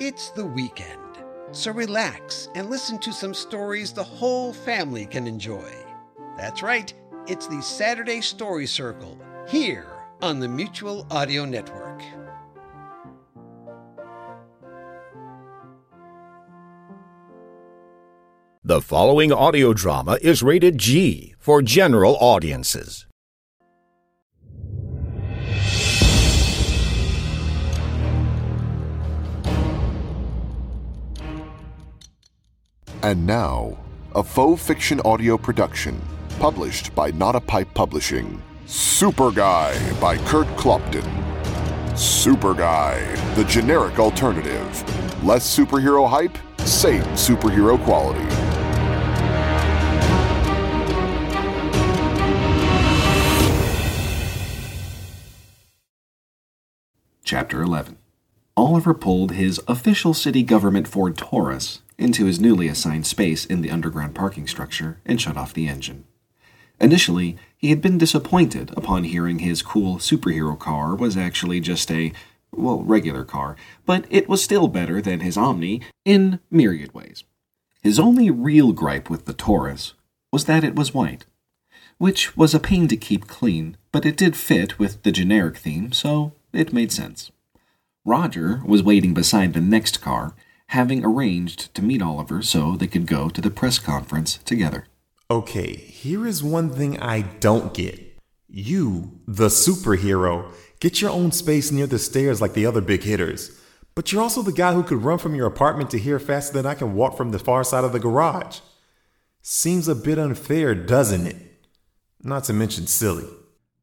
It's the weekend, so relax and listen to some stories the whole family can enjoy. That's right, it's the Saturday Story Circle here on the Mutual Audio Network. The following audio drama is rated G for general audiences. And now, a faux fiction audio production, published by Not a Pipe Publishing. Super Guy by Kurt Clopton. Super Guy, the generic alternative. Less superhero hype, same superhero quality. Chapter 11 Oliver pulled his official city government Ford Taurus into his newly assigned space in the underground parking structure and shut off the engine. Initially, he had been disappointed upon hearing his cool superhero car was actually just a, well, regular car, but it was still better than his Omni in myriad ways. His only real gripe with the Taurus was that it was white, which was a pain to keep clean, but it did fit with the generic theme, so it made sense. Roger was waiting beside the next car, having arranged to meet Oliver so they could go to the press conference together. Okay, here is one thing I don't get. You, the superhero, get your own space near the stairs like the other big hitters. But you're also the guy who could run from your apartment to here faster than I can walk from the far side of the garage. Seems a bit unfair, doesn't it? Not to mention silly.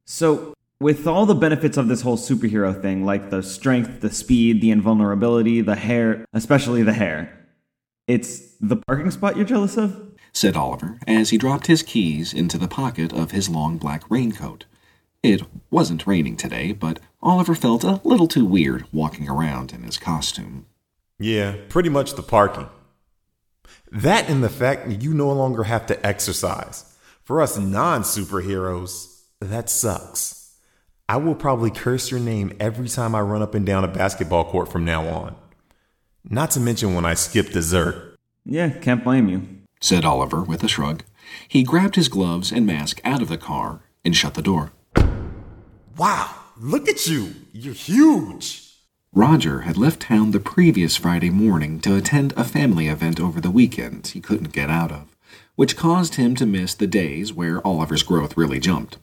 So, with all the benefits of this whole superhero thing, like the strength, the speed, the invulnerability, the hair, especially the hair, it's the parking spot you're jealous of? said Oliver as he dropped his keys into the pocket of his long black raincoat. It wasn't raining today, but Oliver felt a little too weird walking around in his costume. Yeah, pretty much the parking. That and the fact that you no longer have to exercise. For us non superheroes, that sucks. I will probably curse your name every time I run up and down a basketball court from now on. Not to mention when I skip dessert. Yeah, can't blame you, said Oliver with a shrug. He grabbed his gloves and mask out of the car and shut the door. Wow, look at you! You're huge! Roger had left town the previous Friday morning to attend a family event over the weekend he couldn't get out of, which caused him to miss the days where Oliver's growth really jumped.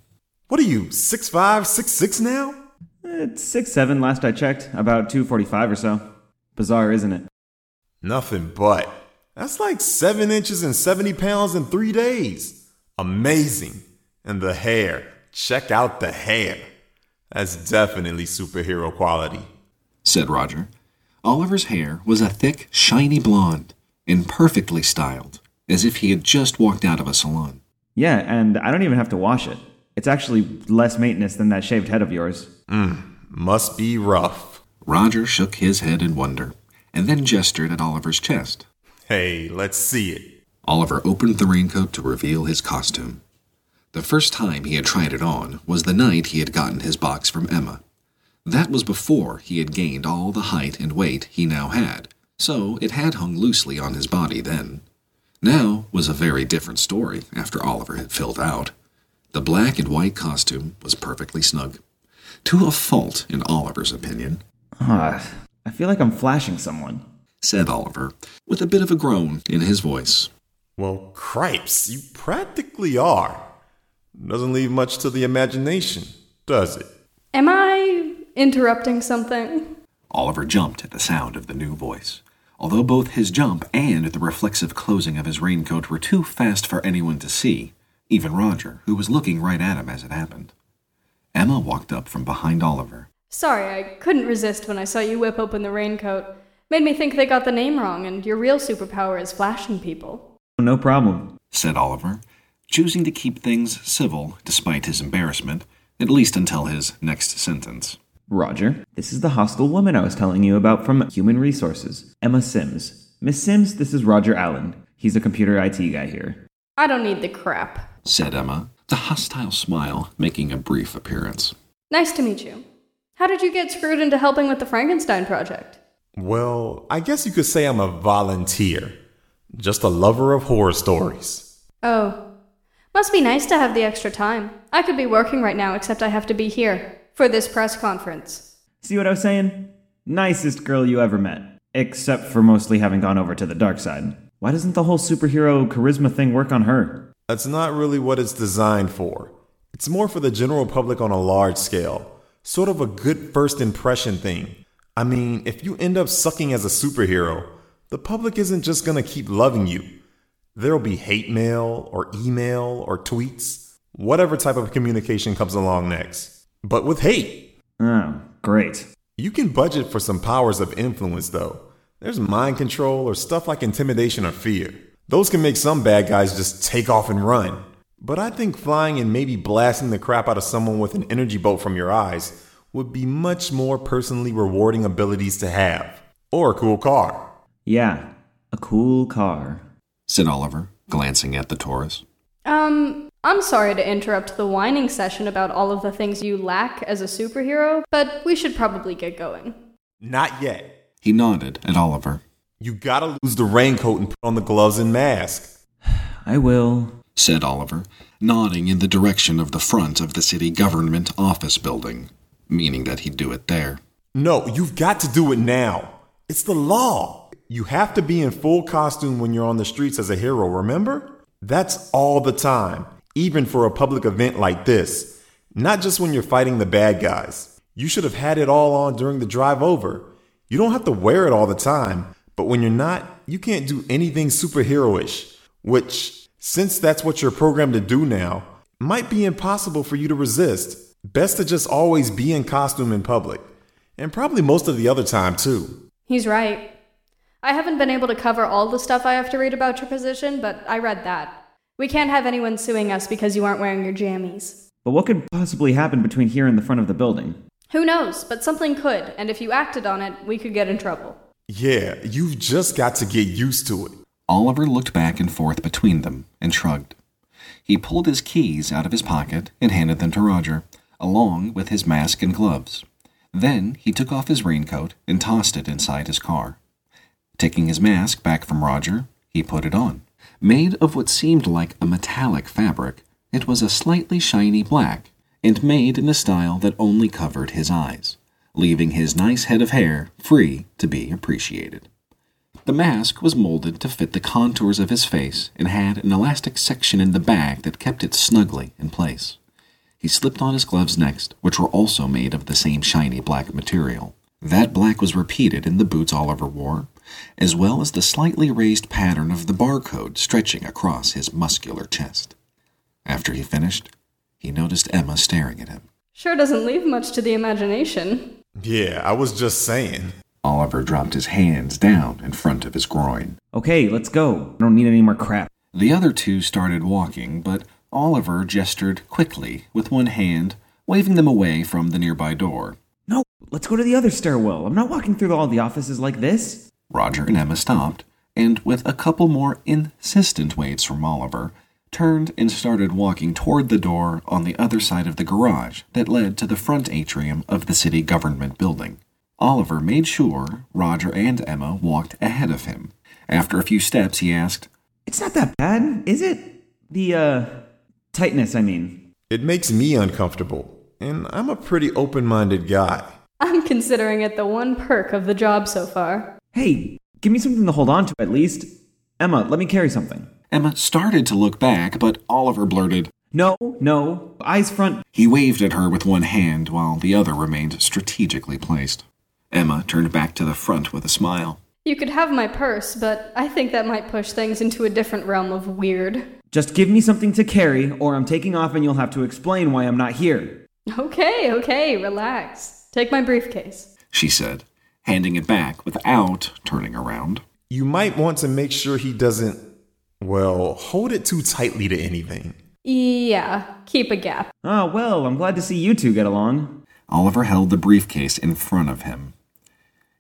What are you, six five, six six now? It's six seven last I checked, about two forty five or so. Bizarre, isn't it? Nothing but. That's like seven inches and 70 pounds in three days. Amazing. And the hair. Check out the hair. That's definitely superhero quality, said Roger. Oliver's hair was a thick, shiny blonde and perfectly styled, as if he had just walked out of a salon. Yeah, and I don't even have to wash it. It's actually less maintenance than that shaved head of yours. Mmm, must be rough. Roger shook his head in wonder, and then gestured at Oliver's chest. Hey, let's see it. Oliver opened the raincoat to reveal his costume. The first time he had tried it on was the night he had gotten his box from Emma. That was before he had gained all the height and weight he now had, so it had hung loosely on his body then. Now was a very different story after Oliver had filled out. The black and white costume was perfectly snug. To a fault, in Oliver's opinion. Ah, I feel like I'm flashing someone, said Oliver, with a bit of a groan in his voice. Well, cripes, you practically are. Doesn't leave much to the imagination, does it? Am I interrupting something? Oliver jumped at the sound of the new voice. Although both his jump and the reflexive closing of his raincoat were too fast for anyone to see, even Roger, who was looking right at him as it happened. Emma walked up from behind Oliver. Sorry, I couldn't resist when I saw you whip open the raincoat. Made me think they got the name wrong, and your real superpower is flashing people. No problem. said Oliver, choosing to keep things civil despite his embarrassment, at least until his next sentence. Roger, this is the hostile woman I was telling you about from Human Resources, Emma Sims. Miss Sims, this is Roger Allen. He's a computer IT guy here. I don't need the crap. Said Emma, the hostile smile making a brief appearance. Nice to meet you. How did you get screwed into helping with the Frankenstein project? Well, I guess you could say I'm a volunteer. Just a lover of horror stories. Oh. Must be nice to have the extra time. I could be working right now, except I have to be here for this press conference. See what I was saying? Nicest girl you ever met. Except for mostly having gone over to the dark side. Why doesn't the whole superhero charisma thing work on her? That's not really what it's designed for. It's more for the general public on a large scale. Sort of a good first impression thing. I mean, if you end up sucking as a superhero, the public isn't just gonna keep loving you. There'll be hate mail, or email, or tweets, whatever type of communication comes along next. But with hate, Oh, great. you can budget for some powers of influence, though. There's mind control or stuff like intimidation or fear. Those can make some bad guys just take off and run. But I think flying and maybe blasting the crap out of someone with an energy bolt from your eyes would be much more personally rewarding abilities to have. Or a cool car. Yeah, a cool car. said Oliver, glancing at the Taurus. Um, I'm sorry to interrupt the whining session about all of the things you lack as a superhero, but we should probably get going. Not yet. He nodded at Oliver, You gotta lose the raincoat and put on the gloves and mask. I will. said Oliver, nodding in the direction of the front of the city government office building, meaning that he'd do it there. No, you've got to do it now. It's the law. You have to be in full costume when you're on the streets as a hero, remember? That's all the time, even for a public event like this. Not just when you're fighting the bad guys. You should have had it all on during the drive over. You don't have to wear it all the time, but when you're not, you can't do anything superheroish, which, since that's what you're programmed to do now, might be impossible for you to resist. Best to just always be in costume in public. And probably most of the other time, too. He's right. I haven't been able to cover all the stuff I have to read about your position, but I read that. We can't have anyone suing us because you aren't wearing your jammies. But what could possibly happen between here and the front of the building? Who knows, but something could, and if you acted on it, we could get in trouble. Yeah, you've just got to get used to it. Oliver looked back and forth between them and shrugged. He pulled his keys out of his pocket and handed them to Roger, along with his mask and gloves. Then he took off his raincoat and tossed it inside his car. Taking his mask back from Roger, he put it on. Made of what seemed like a metallic fabric, it was a slightly shiny black, and made in a style that only covered his eyes, leaving his nice head of hair free to be appreciated. The mask was molded to fit the contours of his face and had an elastic section in the back that kept it snugly in place. He slipped on his gloves next, which were also made of the same shiny black material. That black was repeated in the boots Oliver wore, as well as the slightly raised pattern of the barcode stretching across his muscular chest. After he finished, he noticed Emma staring at him. Sure doesn't leave much to the imagination. Yeah, I was just saying. Oliver dropped his hands down in front of his groin. Okay, let's go. I don't need any more crap. The other two started walking, but Oliver gestured quickly with one hand, waving them away from the nearby door. No, let's go to the other stairwell. I'm not walking through all the offices like this. Roger and Emma stopped, and with a couple more insistent waves from Oliver, turned and started walking toward the door on the other side of the garage that led to the front atrium of the city government building. Oliver made sure Roger and Emma walked ahead of him. After a few steps, he asked, It's not that bad, is it? The, uh, tightness, I mean. It makes me uncomfortable, and I'm a pretty open minded guy. I'm considering it the one perk of the job so far. Hey, give me something to hold on to at least. Emma, let me carry something. Emma started to look back, but Oliver blurted, No, no, eyes front. He waved at her with one hand while the other remained strategically placed. Emma turned back to the front with a smile. You could have my purse, but I think that might push things into a different realm of weird. Just give me something to carry, or I'm taking off and you'll have to explain why I'm not here. Okay, okay, relax. take my briefcase. She said, handing it back without turning around. You might want to make sure he doesn't, well, hold it too tightly to anything. Yeah, keep a gap. Oh, well, I'm glad to see you two get along. Oliver held the briefcase in front of him.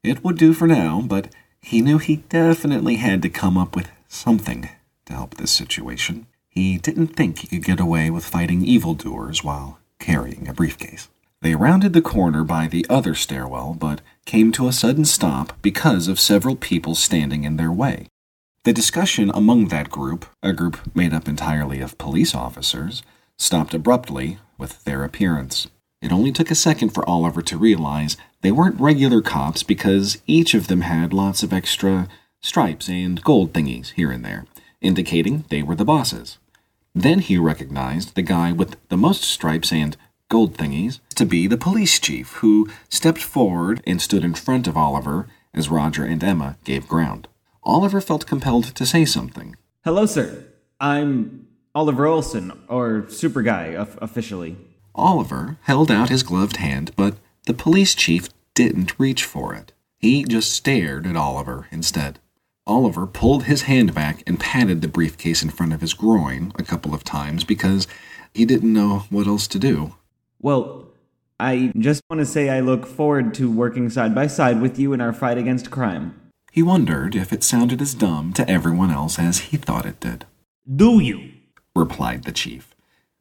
It would do for now, but he knew he definitely had to come up with something to help this situation. He didn't think he could get away with fighting evildoers while carrying a briefcase. They rounded the corner by the other stairwell, but came to a sudden stop because of several people standing in their way. The discussion among that group, a group made up entirely of police officers, stopped abruptly with their appearance. It only took a second for Oliver to realize they weren't regular cops because each of them had lots of extra stripes and gold thingies here and there, indicating they were the bosses. Then he recognized the guy with the most stripes and gold thingies to be the police chief, who stepped forward and stood in front of Oliver as Roger and Emma gave ground. Oliver felt compelled to say something. Hello, sir. I'm Oliver Olson, or Super Guy, of- officially. Oliver held out his gloved hand, but the police chief didn't reach for it. He just stared at Oliver instead. Oliver pulled his hand back and patted the briefcase in front of his groin a couple of times because he didn't know what else to do. Well, I just want to say I look forward to working side by side with you in our fight against crime. He wondered if it sounded as dumb to everyone else as he thought it did. Do you? replied the chief.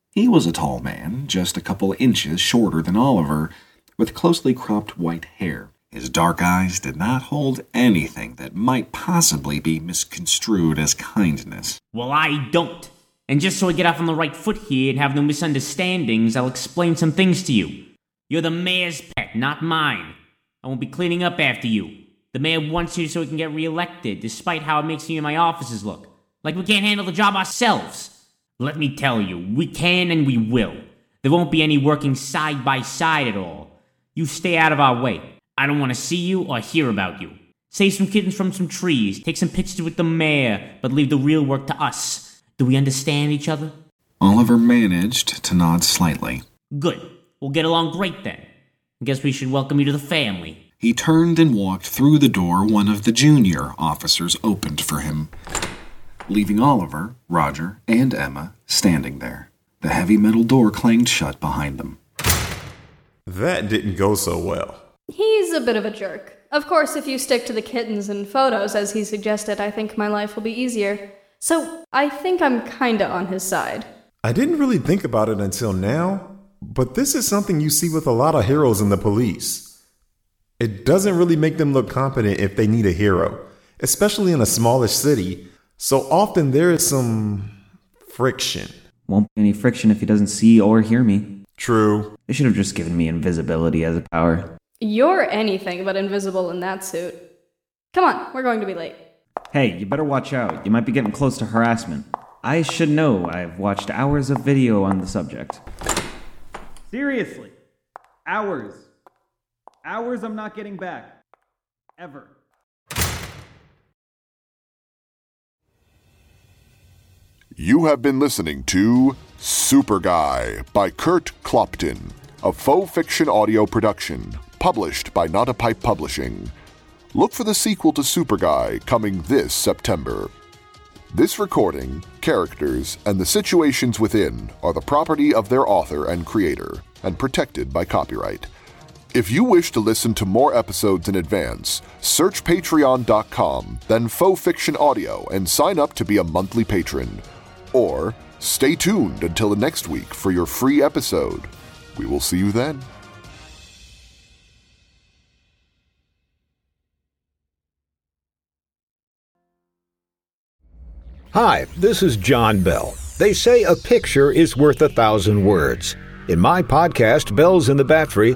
He was a tall man, just a couple inches shorter than Oliver, with closely cropped white hair. His dark eyes did not hold anything that might possibly be misconstrued as kindness. Well, I don't. And just so I get off on the right foot here and have no misunderstandings, I'll explain some things to you. You're the mayor's pet, not mine. I won't be cleaning up after you. The mayor wants you so he can get reelected, despite how it makes me and my offices look. Like we can't handle the job ourselves. Let me tell you, we can and we will. There won't be any working side by side at all. You stay out of our way. I don't want to see you or hear about you. Save some kittens from some trees, take some pictures with the mayor, but leave the real work to us. Do we understand each other? Oliver managed to nod slightly. Good. We'll get along great then. I guess we should welcome you to the family. He turned and walked through the door one of the junior officers opened for him, leaving Oliver, Roger, and Emma standing there. The heavy metal door clanged shut behind them. That didn't go so well. He's a bit of a jerk. Of course, if you stick to the kittens and photos as he suggested, I think my life will be easier. So, I think I'm kinda on his side. I didn't really think about it until now, but this is something you see with a lot of heroes in the police. It doesn't really make them look competent if they need a hero, especially in a smallish city. So often there is some friction. Won't be any friction if he doesn't see or hear me. True. They should have just given me invisibility as a power. You're anything but invisible in that suit. Come on, we're going to be late. Hey, you better watch out. You might be getting close to harassment. I should know. I've watched hours of video on the subject. Seriously. Hours. Hours I'm not getting back. Ever. You have been listening to Super Guy by Kurt Clopton, a faux fiction audio production published by Not a Pipe Publishing. Look for the sequel to Super Guy coming this September. This recording, characters, and the situations within are the property of their author and creator and protected by copyright. If you wish to listen to more episodes in advance, search patreon.com, then Faux Fiction Audio, and sign up to be a monthly patron. Or stay tuned until the next week for your free episode. We will see you then. Hi, this is John Bell. They say a picture is worth a thousand words. In my podcast, Bells in the Belfry,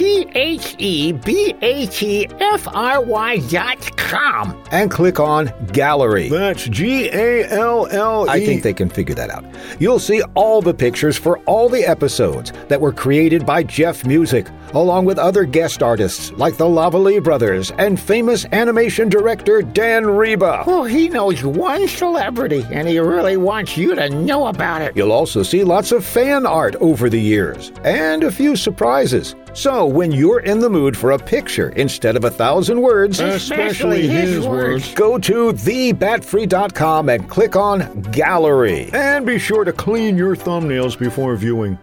T H E B A T F R Y dot com. And click on Gallery. That's G A L L E. I think they can figure that out. You'll see all the pictures for all the episodes that were created by Jeff Music, along with other guest artists like the Lavalley brothers and famous animation director Dan Riba. Well, he knows one celebrity, and he really wants you to know about it. You'll also see lots of fan art over the years and a few surprises. So, when you're in the mood for a picture instead of a thousand words, Especially his words. go to thebatfree.com and click on Gallery. And be sure to clean your thumbnails before viewing.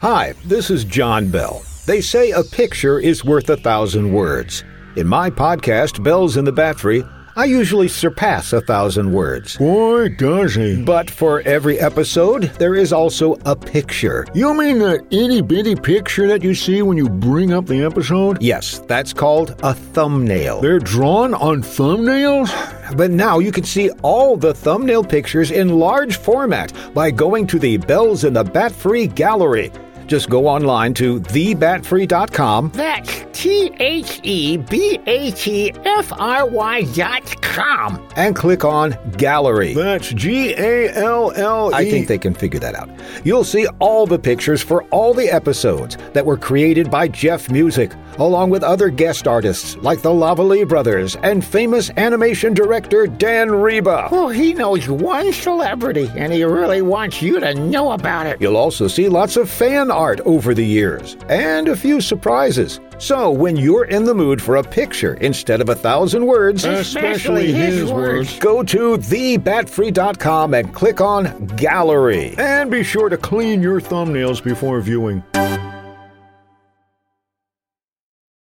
Hi, this is John Bell. They say a picture is worth a thousand words. In my podcast, Bells in the Belfry, I usually surpass a thousand words. Boy, does he. But for every episode, there is also a picture. You mean the itty bitty picture that you see when you bring up the episode? Yes, that's called a thumbnail. They're drawn on thumbnails? But now you can see all the thumbnail pictures in large format by going to the Bells in the Belfry gallery. Just go online to thebatfree.com That's T H E B A T F R Y dot com. and click on Gallery. That's G A L L E. I think they can figure that out. You'll see all the pictures for all the episodes that were created by Jeff Music, along with other guest artists like the Lavalley brothers and famous animation director Dan Riba. Well, he knows one celebrity, and he really wants you to know about it. You'll also see lots of fan art over the years and a few surprises. So, when you're in the mood for a picture instead of a thousand words, Especially his words. go to thebatfree.com and click on Gallery. And be sure to clean your thumbnails before viewing.